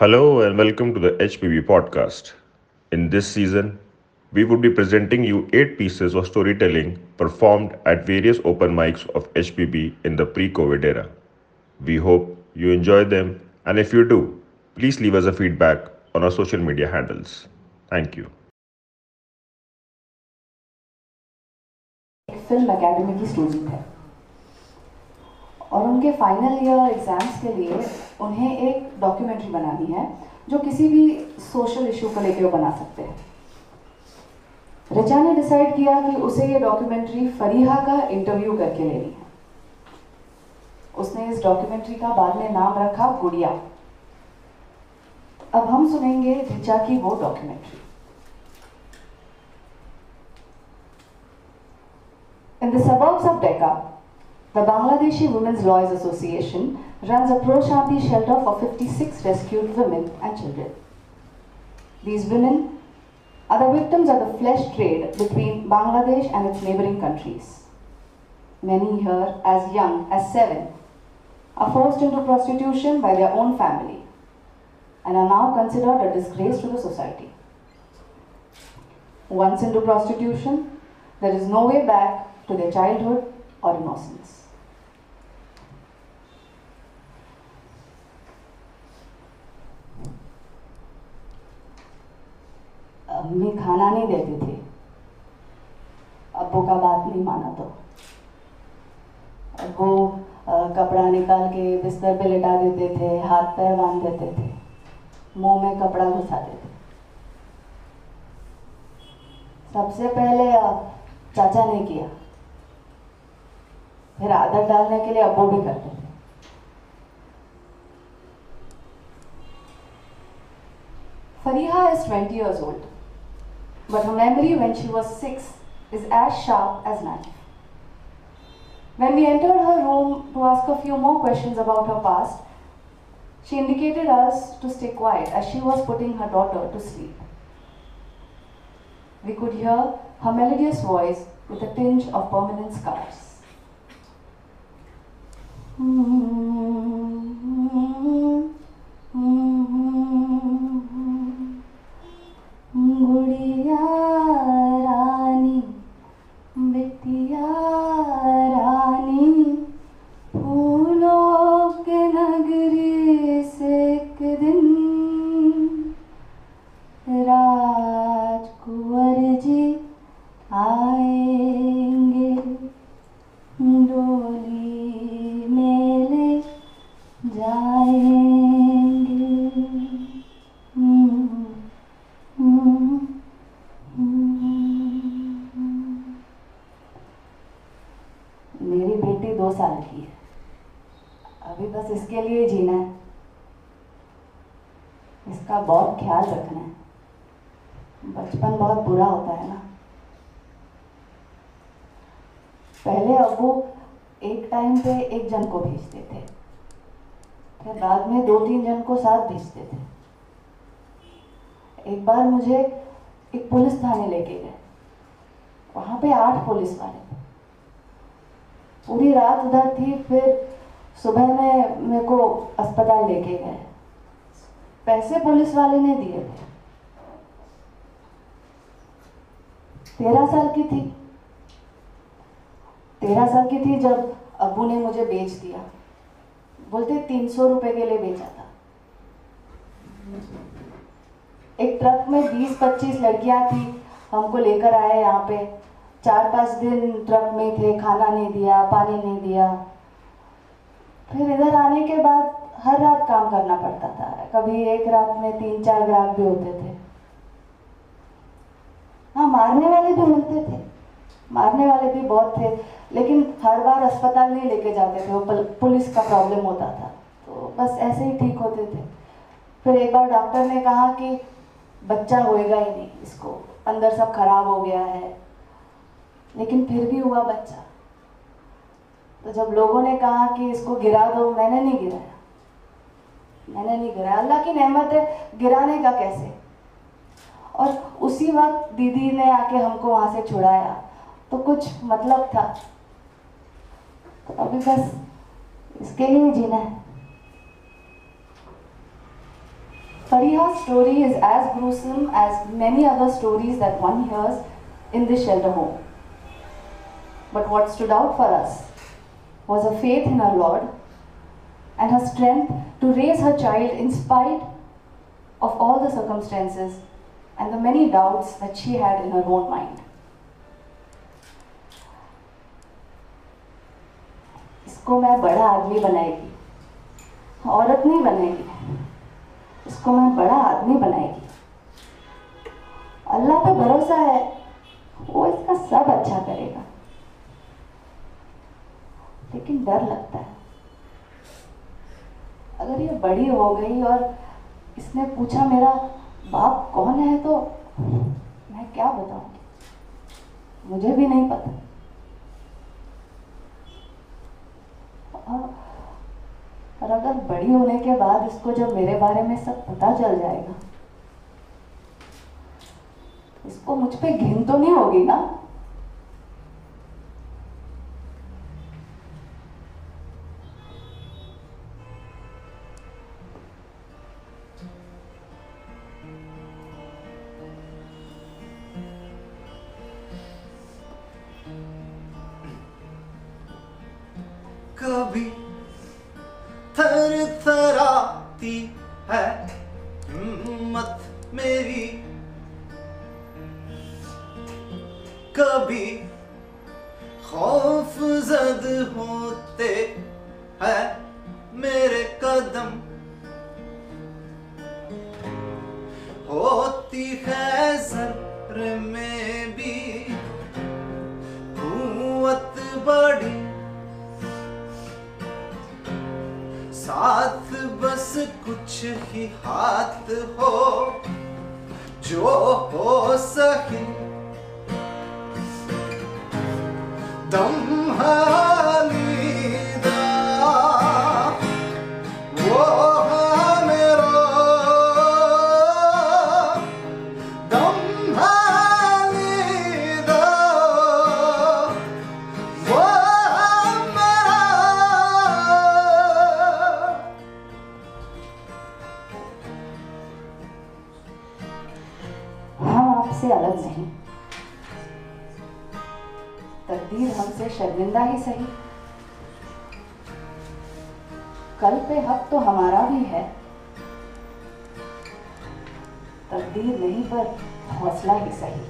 Hello and welcome to the HPB podcast. In this season, we would be presenting you eight pieces of storytelling performed at various open mics of HPB in the pre COVID era. We hope you enjoy them, and if you do, please leave us a feedback on our social media handles. Thank you. एक film academy की student है और उनके final year exams के लिए उन्हें एक documentary बनानी है जो किसी भी सोशल इशू को लेकर वो बना सकते हैं। रिचा ने डिसाइड किया कि उसे ये डॉक्यूमेंट्री फरीहा का इंटरव्यू करके लेनी है। उसने इस डॉक्यूमेंट्री का बाद में नाम रखा गुड़िया। अब हम सुनेंगे रिचा की वो documentary In the suburbs of Dhaka, the Bangladeshi Women's Lawyers Association runs a pro Shanti shelter for 56 rescued women and children. These women are the victims of the flesh trade between Bangladesh and its neighboring countries. Many here, as young as seven, are forced into prostitution by their own family and are now considered a disgrace to the society. Once into prostitution, there is no way back to their childhood or innocence. अम्मी खाना नहीं देती थी। अब्बू का बात नहीं माना तो। वो कपड़ा निकाल के बिस्तर पे लिटा देते थे, हाथ पैर बाँध देते थे। मुँह में कपड़ा घुसा देते। सबसे पहले चाचा ने किया। फिर आदत डालने के लिए अब्बू भी करते थे। Fariha is 20 years but her memory when she was six is as sharp as knife. When we entered her room to ask a few more questions about her past, she indicated us to stay quiet as she was putting her daughter to sleep. We could hear her melodious voice with a tinge of permanent scars. Mm -hmm. दो साल की है। अभी बस इसके लिए जीना है। इसका बहुत ख्याल रखना है। बचपन बहुत बुरा होता है ना। पहले अबू एक टाइम पे एक जन को भेजते थे फिर बाद में दो तीन जन को साथ भेजते थे एक बार मुझे एक पुलिस थाने लेके गए। वहाँ पे आठ पुलिस वाले थे। पूरी रात उधर थी, फिर सुबह में मेरे को अस्पताल लेके गए। पैसे पुलिस वाले ने दिए थे। तेरह साल की थी। तेरह साल की थी जब अबू ने मुझे बेच दिया। बोलते तीन सौ रुपए के लिए बेचा था। एक ट्रक में बीस पच्चीस लड़कियाँ थी, हमको लेकर आए यहाँ पे। चार पाँच दिन ट्रक में थे, खाना नहीं दिया, पानी नहीं दिया। फिर इधर आने के बाद हर रात काम करना पड़ता था। कभी एक रात में तीन चार ग्राहक भी होते थे। हाँ मारने वाले भी मिलते थे। मारने वाले भी बहुत थे, लेकिन हर बार अस्पताल नहीं लेके जाते थे, वो पुलिस का प्रॉब्लम होता था। तो बस ऐसे ही ठीक होते थे। फिर एक बार डॉक्टर ने कहा कि बच्चा होएगा ही नहीं, इसको अंदर सब खराब हो गया है। लेकिन फिर भी हुआ बच्चा। तो जब लोगों ने कहा कि इसको गिरा दो, मैंने नहीं गिराया। मैंने नहीं गिराया। अल्लाह की नहमत है, गिराने का कैसे? और उसी वक्त दीदी ने आके हमको वहाँ से छुड़ाया। तो कुछ मतलब था। तो अभी बस इसके लिए जीना है। Fariha's story is as gruesome as many other stories that one hears in this shelter home. But what stood out for us was her faith in her Lord and her strength to raise her child in spite of all the circumstances and the many doubts that she had in her own mind. इसको मैं बड़ा आदमी बनाएगी औरत नहीं बनेगी इसको मैं बड़ा आदमी बनाएगी अल्लाह पे भरोसा है वो इसका सब अच्छा करेगा लेकिन डर लगता है। अगर ये बड़ी हो गई और इसने पूछा, मेरा बाप कौन है तो मैं क्या बताऊँगी? मुझे भी नहीं पता। और अगर बड़ी होने के बाद इसको जब मेरे बारे में सब पता चल जाएगा, इसको मुझ पे घिन तो नहीं होगी ना? कभी खौफ जद होते हैं मेरे कदम। होती है सर में भी कुवत बड़ी। साथ बस कुछ ही हाथ हो, जो हो सके दम हालीदा वो है तकदीर हमसे शर्मिंदा ही सही। कल पे हक तो हमारा भी है। तकदीर नहीं पर हौसला ही सही।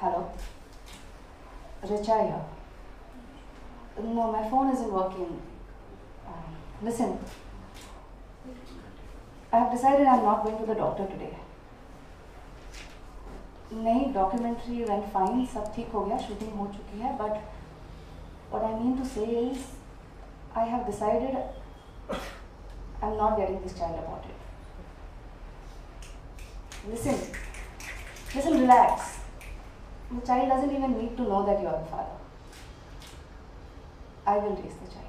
Hello? Rechaya? No, my phone isn't working. Um, listen, I have decided I'm not going to the doctor today. नहीं डॉक्यूमेंट्री वेंट फाइन सब ठीक हो गया शूटिंग हो चुकी है but what I mean to say is I have decided I am not getting this child about it listen listen relax The child doesn't even need to know that you are the father. I will raise the child.